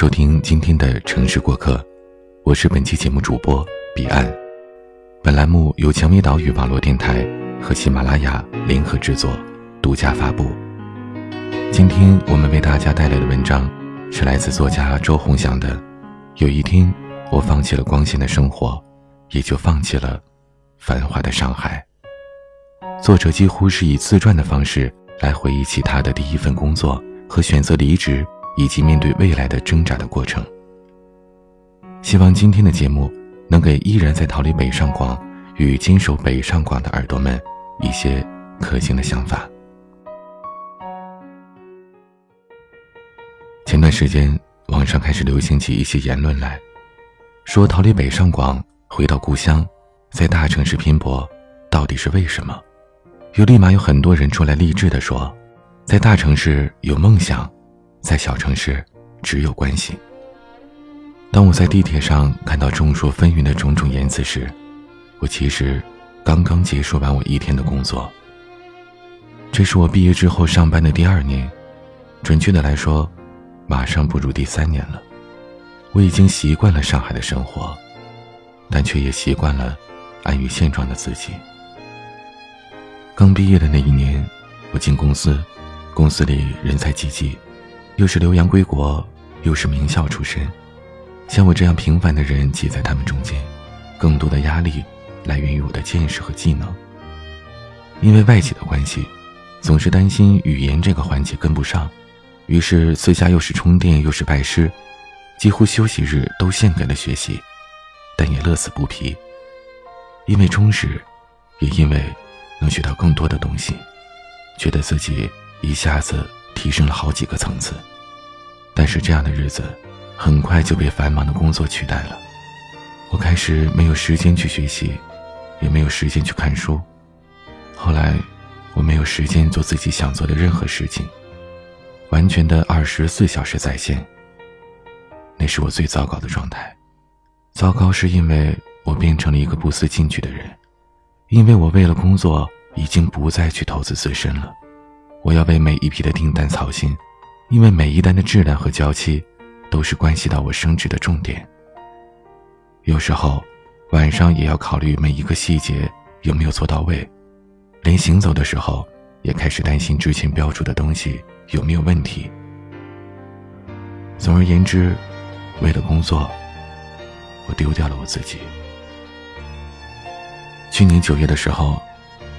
收听今天的城市过客，我是本期节目主播彼岸。本栏目由蔷薇岛屿网络电台和喜马拉雅联合制作，独家发布。今天我们为大家带来的文章是来自作家周鸿祥的《有一天我放弃了光鲜的生活，也就放弃了繁华的上海》。作者几乎是以自传的方式来回忆起他的第一份工作和选择离职。以及面对未来的挣扎的过程。希望今天的节目能给依然在逃离北上广与坚守北上广的耳朵们一些可行的想法。前段时间，网上开始流行起一些言论来，说逃离北上广回到故乡，在大城市拼搏，到底是为什么？又立马有很多人出来励志的说，在大城市有梦想。在小城市，只有关系。当我在地铁上看到众说纷纭的种种言辞时，我其实刚刚结束完我一天的工作。这是我毕业之后上班的第二年，准确的来说，马上步入第三年了。我已经习惯了上海的生活，但却也习惯了安于现状的自己。刚毕业的那一年，我进公司，公司里人才济济。又是留洋归国，又是名校出身，像我这样平凡的人挤在他们中间，更多的压力来源于我的见识和技能。因为外企的关系，总是担心语言这个环节跟不上，于是私下又是充电又是拜师，几乎休息日都献给了学习，但也乐此不疲。因为充实，也因为能学到更多的东西，觉得自己一下子提升了好几个层次。但是这样的日子，很快就被繁忙的工作取代了。我开始没有时间去学习，也没有时间去看书。后来，我没有时间做自己想做的任何事情，完全的二十四小时在线。那是我最糟糕的状态。糟糕是因为我变成了一个不思进取的人，因为我为了工作已经不再去投资自身了。我要为每一批的订单操心。因为每一单的质量和交期，都是关系到我升职的重点。有时候，晚上也要考虑每一个细节有没有做到位，连行走的时候，也开始担心之前标注的东西有没有问题。总而言之，为了工作，我丢掉了我自己。去年九月的时候，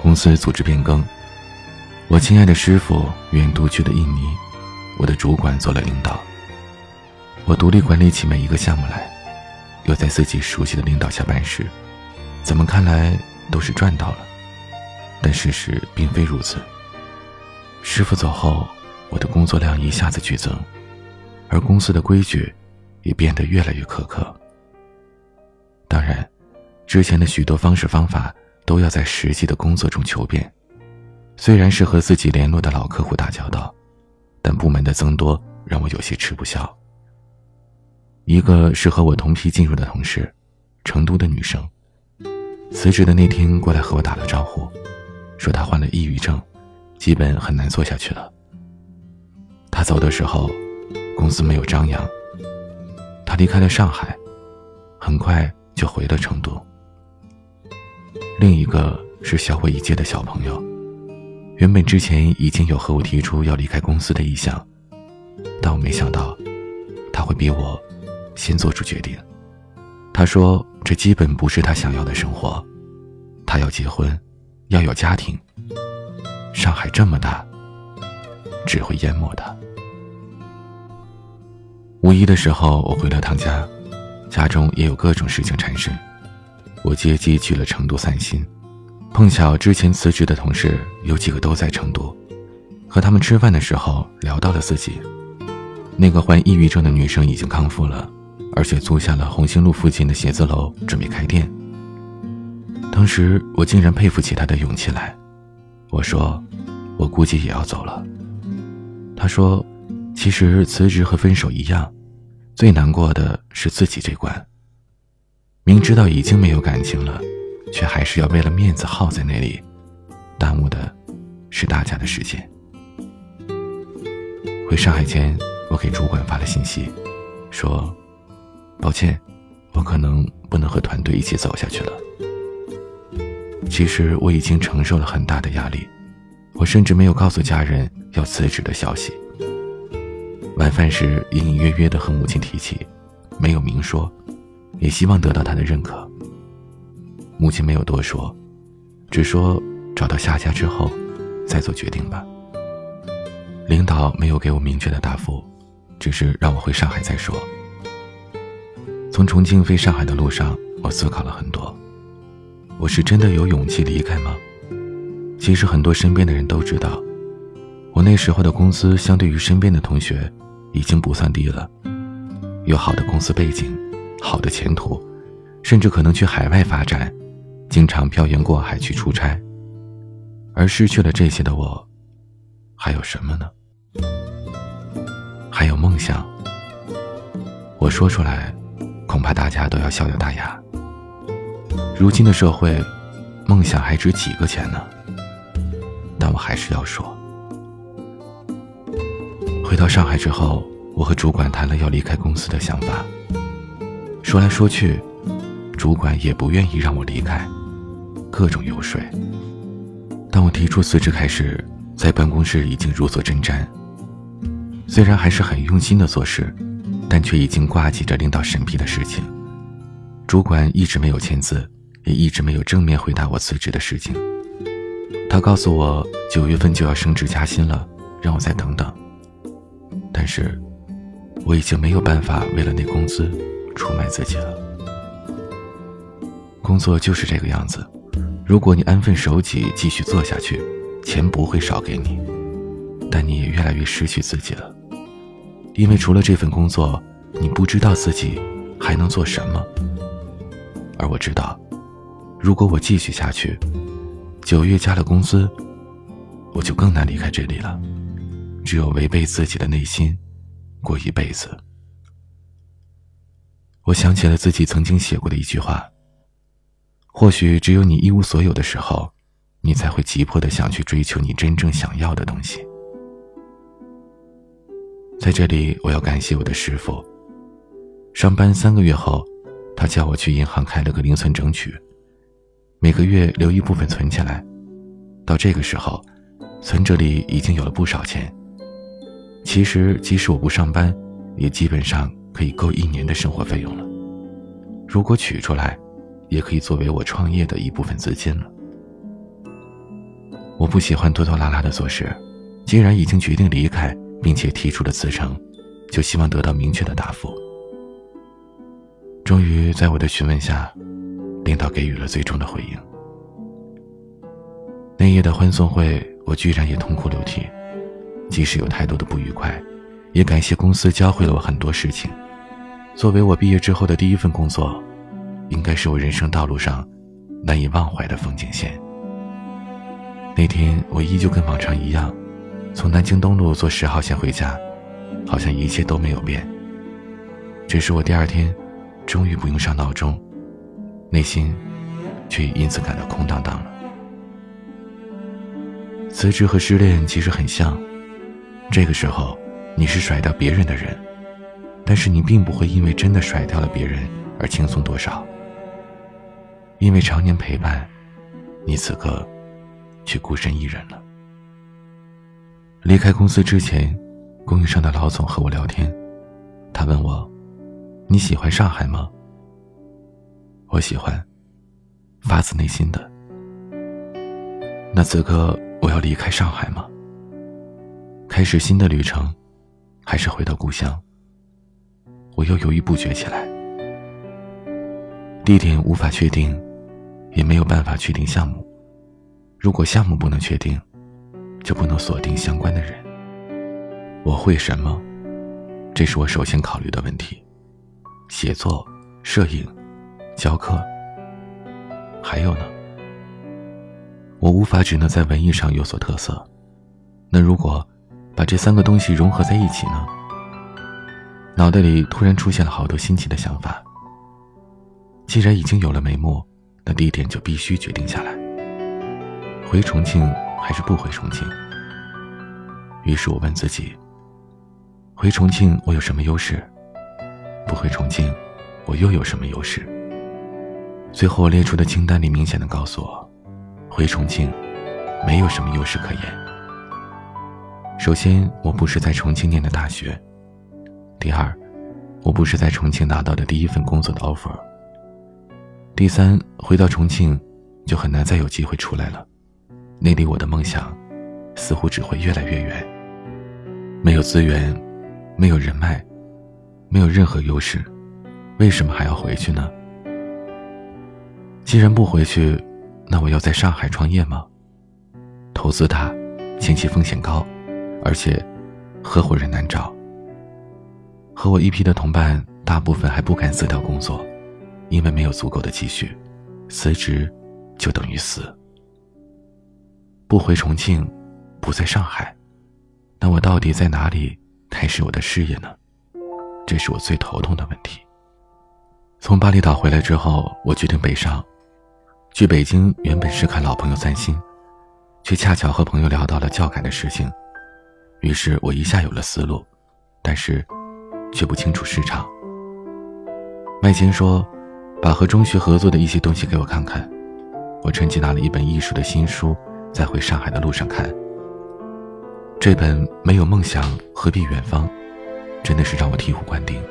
公司组织变更，我亲爱的师傅远渡去了印尼。我的主管做了领导，我独立管理起每一个项目来，又在自己熟悉的领导下办事，怎么看来都是赚到了，但事实并非如此。师傅走后，我的工作量一下子剧增，而公司的规矩也变得越来越苛刻。当然，之前的许多方式方法都要在实际的工作中求变，虽然是和自己联络的老客户打交道。但部门的增多让我有些吃不消。一个是和我同批进入的同事，成都的女生，辞职的那天过来和我打了招呼，说她患了抑郁症，基本很难做下去了。她走的时候，公司没有张扬。她离开了上海，很快就回了成都。另一个是小我一届的小朋友。原本之前已经有和我提出要离开公司的意向，但我没想到他会比我先做出决定。他说：“这基本不是他想要的生活，他要结婚，要有家庭。上海这么大，只会淹没他。”五一的时候，我回了趟家，家中也有各种事情缠身，我借机去了成都散心。碰巧之前辞职的同事有几个都在成都，和他们吃饭的时候聊到了自己。那个患抑郁症的女生已经康复了，而且租下了红星路附近的写字楼，准备开店。当时我竟然佩服起她的勇气来。我说：“我估计也要走了。”她说：“其实辞职和分手一样，最难过的是自己这关。明知道已经没有感情了。”却还是要为了面子耗在那里，耽误的是大家的时间。回上海前，我给主管发了信息，说：“抱歉，我可能不能和团队一起走下去了。”其实我已经承受了很大的压力，我甚至没有告诉家人要辞职的消息。晚饭时隐隐约约的和母亲提起，没有明说，也希望得到她的认可。母亲没有多说，只说找到下家之后再做决定吧。领导没有给我明确的答复，只是让我回上海再说。从重庆飞上海的路上，我思考了很多。我是真的有勇气离开吗？其实很多身边的人都知道，我那时候的工资相对于身边的同学，已经不算低了，有好的公司背景，好的前途，甚至可能去海外发展，经常漂洋过海去出差。而失去了这些的我，还有什么呢？还有梦想。我说出来，恐怕大家都要笑掉大牙。如今的社会，梦想还值几个钱呢？但我还是要说。回到上海之后，我和主管谈了要离开公司的想法。说来说去，主管也不愿意让我离开，各种游说。当我提出辞职开始，在办公室已经如坐针毡。虽然还是很用心的做事，但却已经挂记着领导审批的事情。主管一直没有签字，也一直没有正面回答我辞职的事情。他告诉我九月份就要升职加薪了，让我再等等。但是，我已经没有办法为了那工资出卖自己了。工作就是这个样子，如果你安分守己继续做下去，钱不会少给你，但你也越来越失去自己了。因为除了这份工作，你不知道自己还能做什么。而我知道，如果我继续下去，九月加了工资，我就更难离开这里了。只有违背自己的内心，过一辈子。我想起了自己曾经写过的一句话：或许只有你一无所有的时候，你才会急迫的想去追求你真正想要的东西。在这里，我要感谢我的师傅。上班三个月后。他叫我去银行开了个零存整取，每个月留一部分存起来。到这个时候，存折里已经有了不少钱。其实，即使我不上班，也基本上可以够一年的生活费用了。如果取出来，也可以作为我创业的一部分资金了。我不喜欢拖拖拉拉的做事，既然已经决定离开，并且提出了辞呈，就希望得到明确的答复。终于在我的询问下，领导给予了最终的回应。那夜的欢送会，我居然也痛哭流涕。即使有太多的不愉快，也感谢公司教会了我很多事情。作为我毕业之后的第一份工作，应该是我人生道路上难以忘怀的风景线。那天我依旧跟往常一样，从南京东路坐十号线回家，好像一切都没有变。只是我第二天。终于不用上闹钟，内心却也因此感到空荡荡了。辞职和失恋其实很像，这个时候你是甩掉别人的人，但是你并不会因为真的甩掉了别人而轻松多少。因为常年陪伴，你此刻却孤身一人了。离开公司之前，供应商的老总和我聊天，他问我。你喜欢上海吗？我喜欢，发自内心的。那此刻我要离开上海吗？开始新的旅程，还是回到故乡？我又犹豫不决起来。地点无法确定，也没有办法确定项目。如果项目不能确定，就不能锁定相关的人。我会什么？这是我首先考虑的问题。写作、摄影、教课，还有呢？我无法只能在文艺上有所特色。那如果把这三个东西融合在一起呢？脑袋里突然出现了好多新奇的想法。既然已经有了眉目，那地点就必须决定下来。回重庆还是不回重庆？于是我问自己：回重庆我有什么优势？不回重庆，我又有什么优势？最后我列出的清单里明显的告诉我，回重庆没有什么优势可言。首先，我不是在重庆念的大学；第二，我不是在重庆拿到的第一份工作的 offer；第三，回到重庆就很难再有机会出来了，那离我的梦想似乎只会越来越远。没有资源，没有人脉，没有任何优势，为什么还要回去呢？既然不回去，那我要在上海创业吗？投资大，前期风险高，而且合伙人难找。和我一批的同伴，大部分还不敢辞掉工作，因为没有足够的积蓄，辞职就等于死。不回重庆，不在上海，那我到底在哪里开始我的事业呢？这是我最头痛的问题。从巴厘岛回来之后，我决定北上。去北京原本是看老朋友散心，却恰巧和朋友聊到了教改的事情，于是我一下有了思路，但是却不清楚市场。麦青说，把和中学合作的一些东西给我看看，我趁机拿了一本艺术的新书，在回上海的路上看。这本《没有梦想何必远方》，真的是让我醍醐灌顶。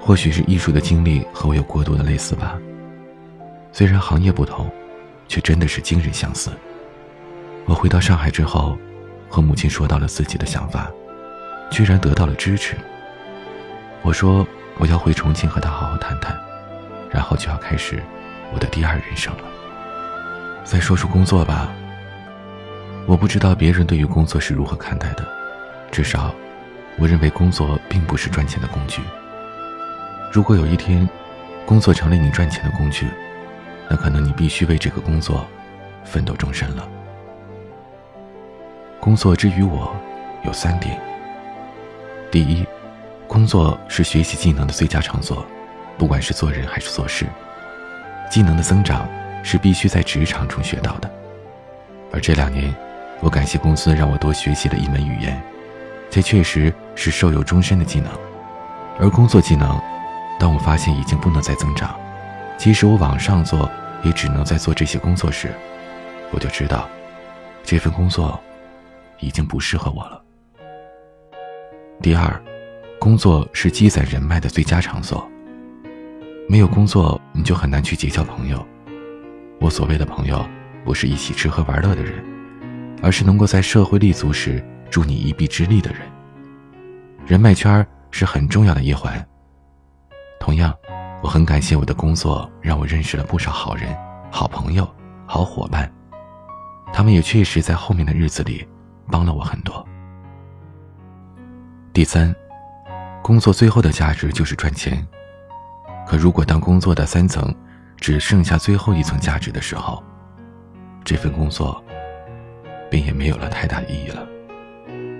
或许是艺术的经历和我有过多的类似吧。虽然行业不同，却真的是惊人相似。我回到上海之后，和母亲说到了自己的想法，居然得到了支持。我说我要回重庆和他好好谈谈，然后就要开始我的第二人生了。再说说工作吧。我不知道别人对于工作是如何看待的，至少，我认为工作并不是赚钱的工具。如果有一天，工作成了你赚钱的工具，那可能你必须为这个工作奋斗终身了。工作之于我有三点：第一，工作是学习技能的最佳场所，不管是做人还是做事，技能的增长是必须在职场中学到的。而这两年，我感谢公司让我多学习了一门语言，这确实是受用终身的技能。而工作技能，当我发现已经不能再增长。即使我往上做，也只能在做这些工作时，我就知道，这份工作已经不适合我了。第二，工作是积攒人脉的最佳场所。没有工作，你就很难去结交朋友。我所谓的朋友，不是一起吃喝玩乐的人，而是能够在社会立足时助你一臂之力的人。人脉圈是很重要的一环。同样。我很感谢我的工作，让我认识了不少好人、好朋友、好伙伴，他们也确实在后面的日子里帮了我很多。第三，工作最后的价值就是赚钱，可如果当工作的三层只剩下最后一层价值的时候，这份工作便也没有了太大的意义了。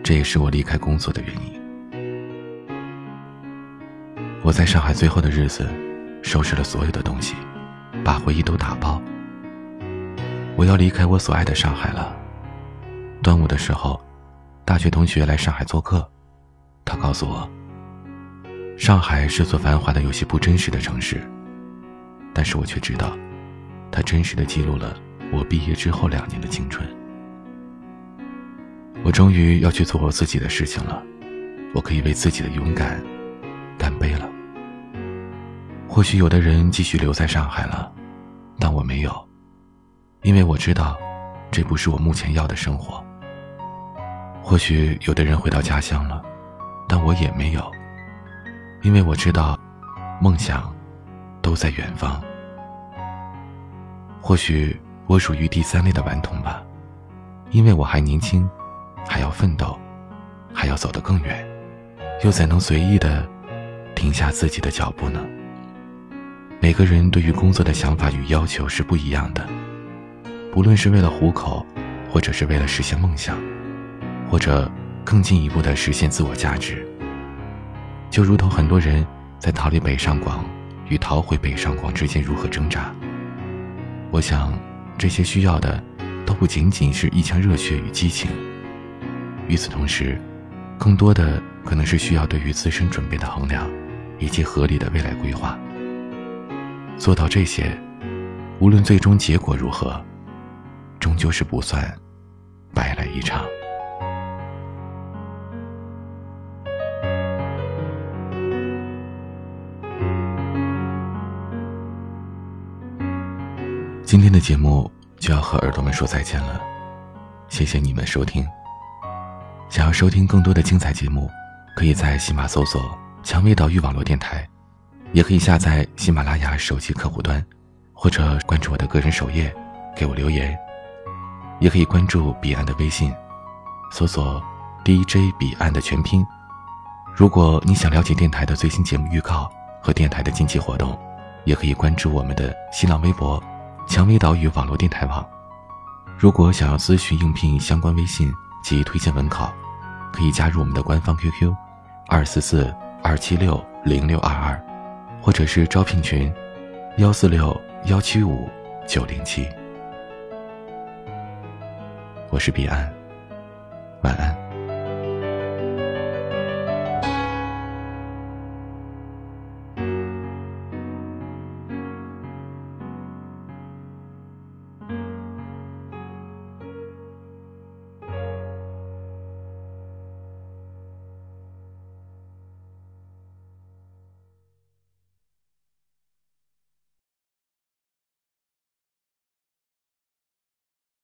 这也是我离开工作的原因。我在上海最后的日子。收拾了所有的东西，把回忆都打包。我要离开我所爱的上海了。端午的时候，大学同学来上海做客，他告诉我，上海是座繁华的有些不真实的城市，但是我却知道，它真实的记录了我毕业之后两年的青春。我终于要去做我自己的事情了，我可以为自己的勇敢干杯了。或许有的人继续留在上海了，但我没有，因为我知道，这不是我目前要的生活。或许有的人回到家乡了，但我也没有，因为我知道，梦想都在远方。或许我属于第三类的顽童吧，因为我还年轻，还要奋斗，还要走得更远，又怎能随意的停下自己的脚步呢？每个人对于工作的想法与要求是不一样的，不论是为了糊口，或者是为了实现梦想，或者更进一步的实现自我价值。就如同很多人在逃离北上广与逃回北上广之间如何挣扎，我想这些需要的都不仅仅是一腔热血与激情，与此同时，更多的可能是需要对于自身准备的衡量，以及合理的未来规划。做到这些，无论最终结果如何，终究是不算白来一场。今天的节目就要和耳朵们说再见了，谢谢你们收听。想要收听更多的精彩节目，可以在喜马搜索“蔷薇岛屿网络电台”，也可以下载喜马拉雅手机客户端，或者关注我的个人首页，给我留言。也可以关注彼岸的微信，搜索 “DJ 彼岸”的全拼。如果你想了解电台的最新节目预告和电台的近期活动，也可以关注我们的新浪微博。蔷薇岛屿网络电台网，如果想要咨询应聘相关微信及推荐文稿，可以加入我们的官方 QQ：二四四二七六零六二二，或者是招聘群：幺四六幺七五九零七。我是彼岸，晚安。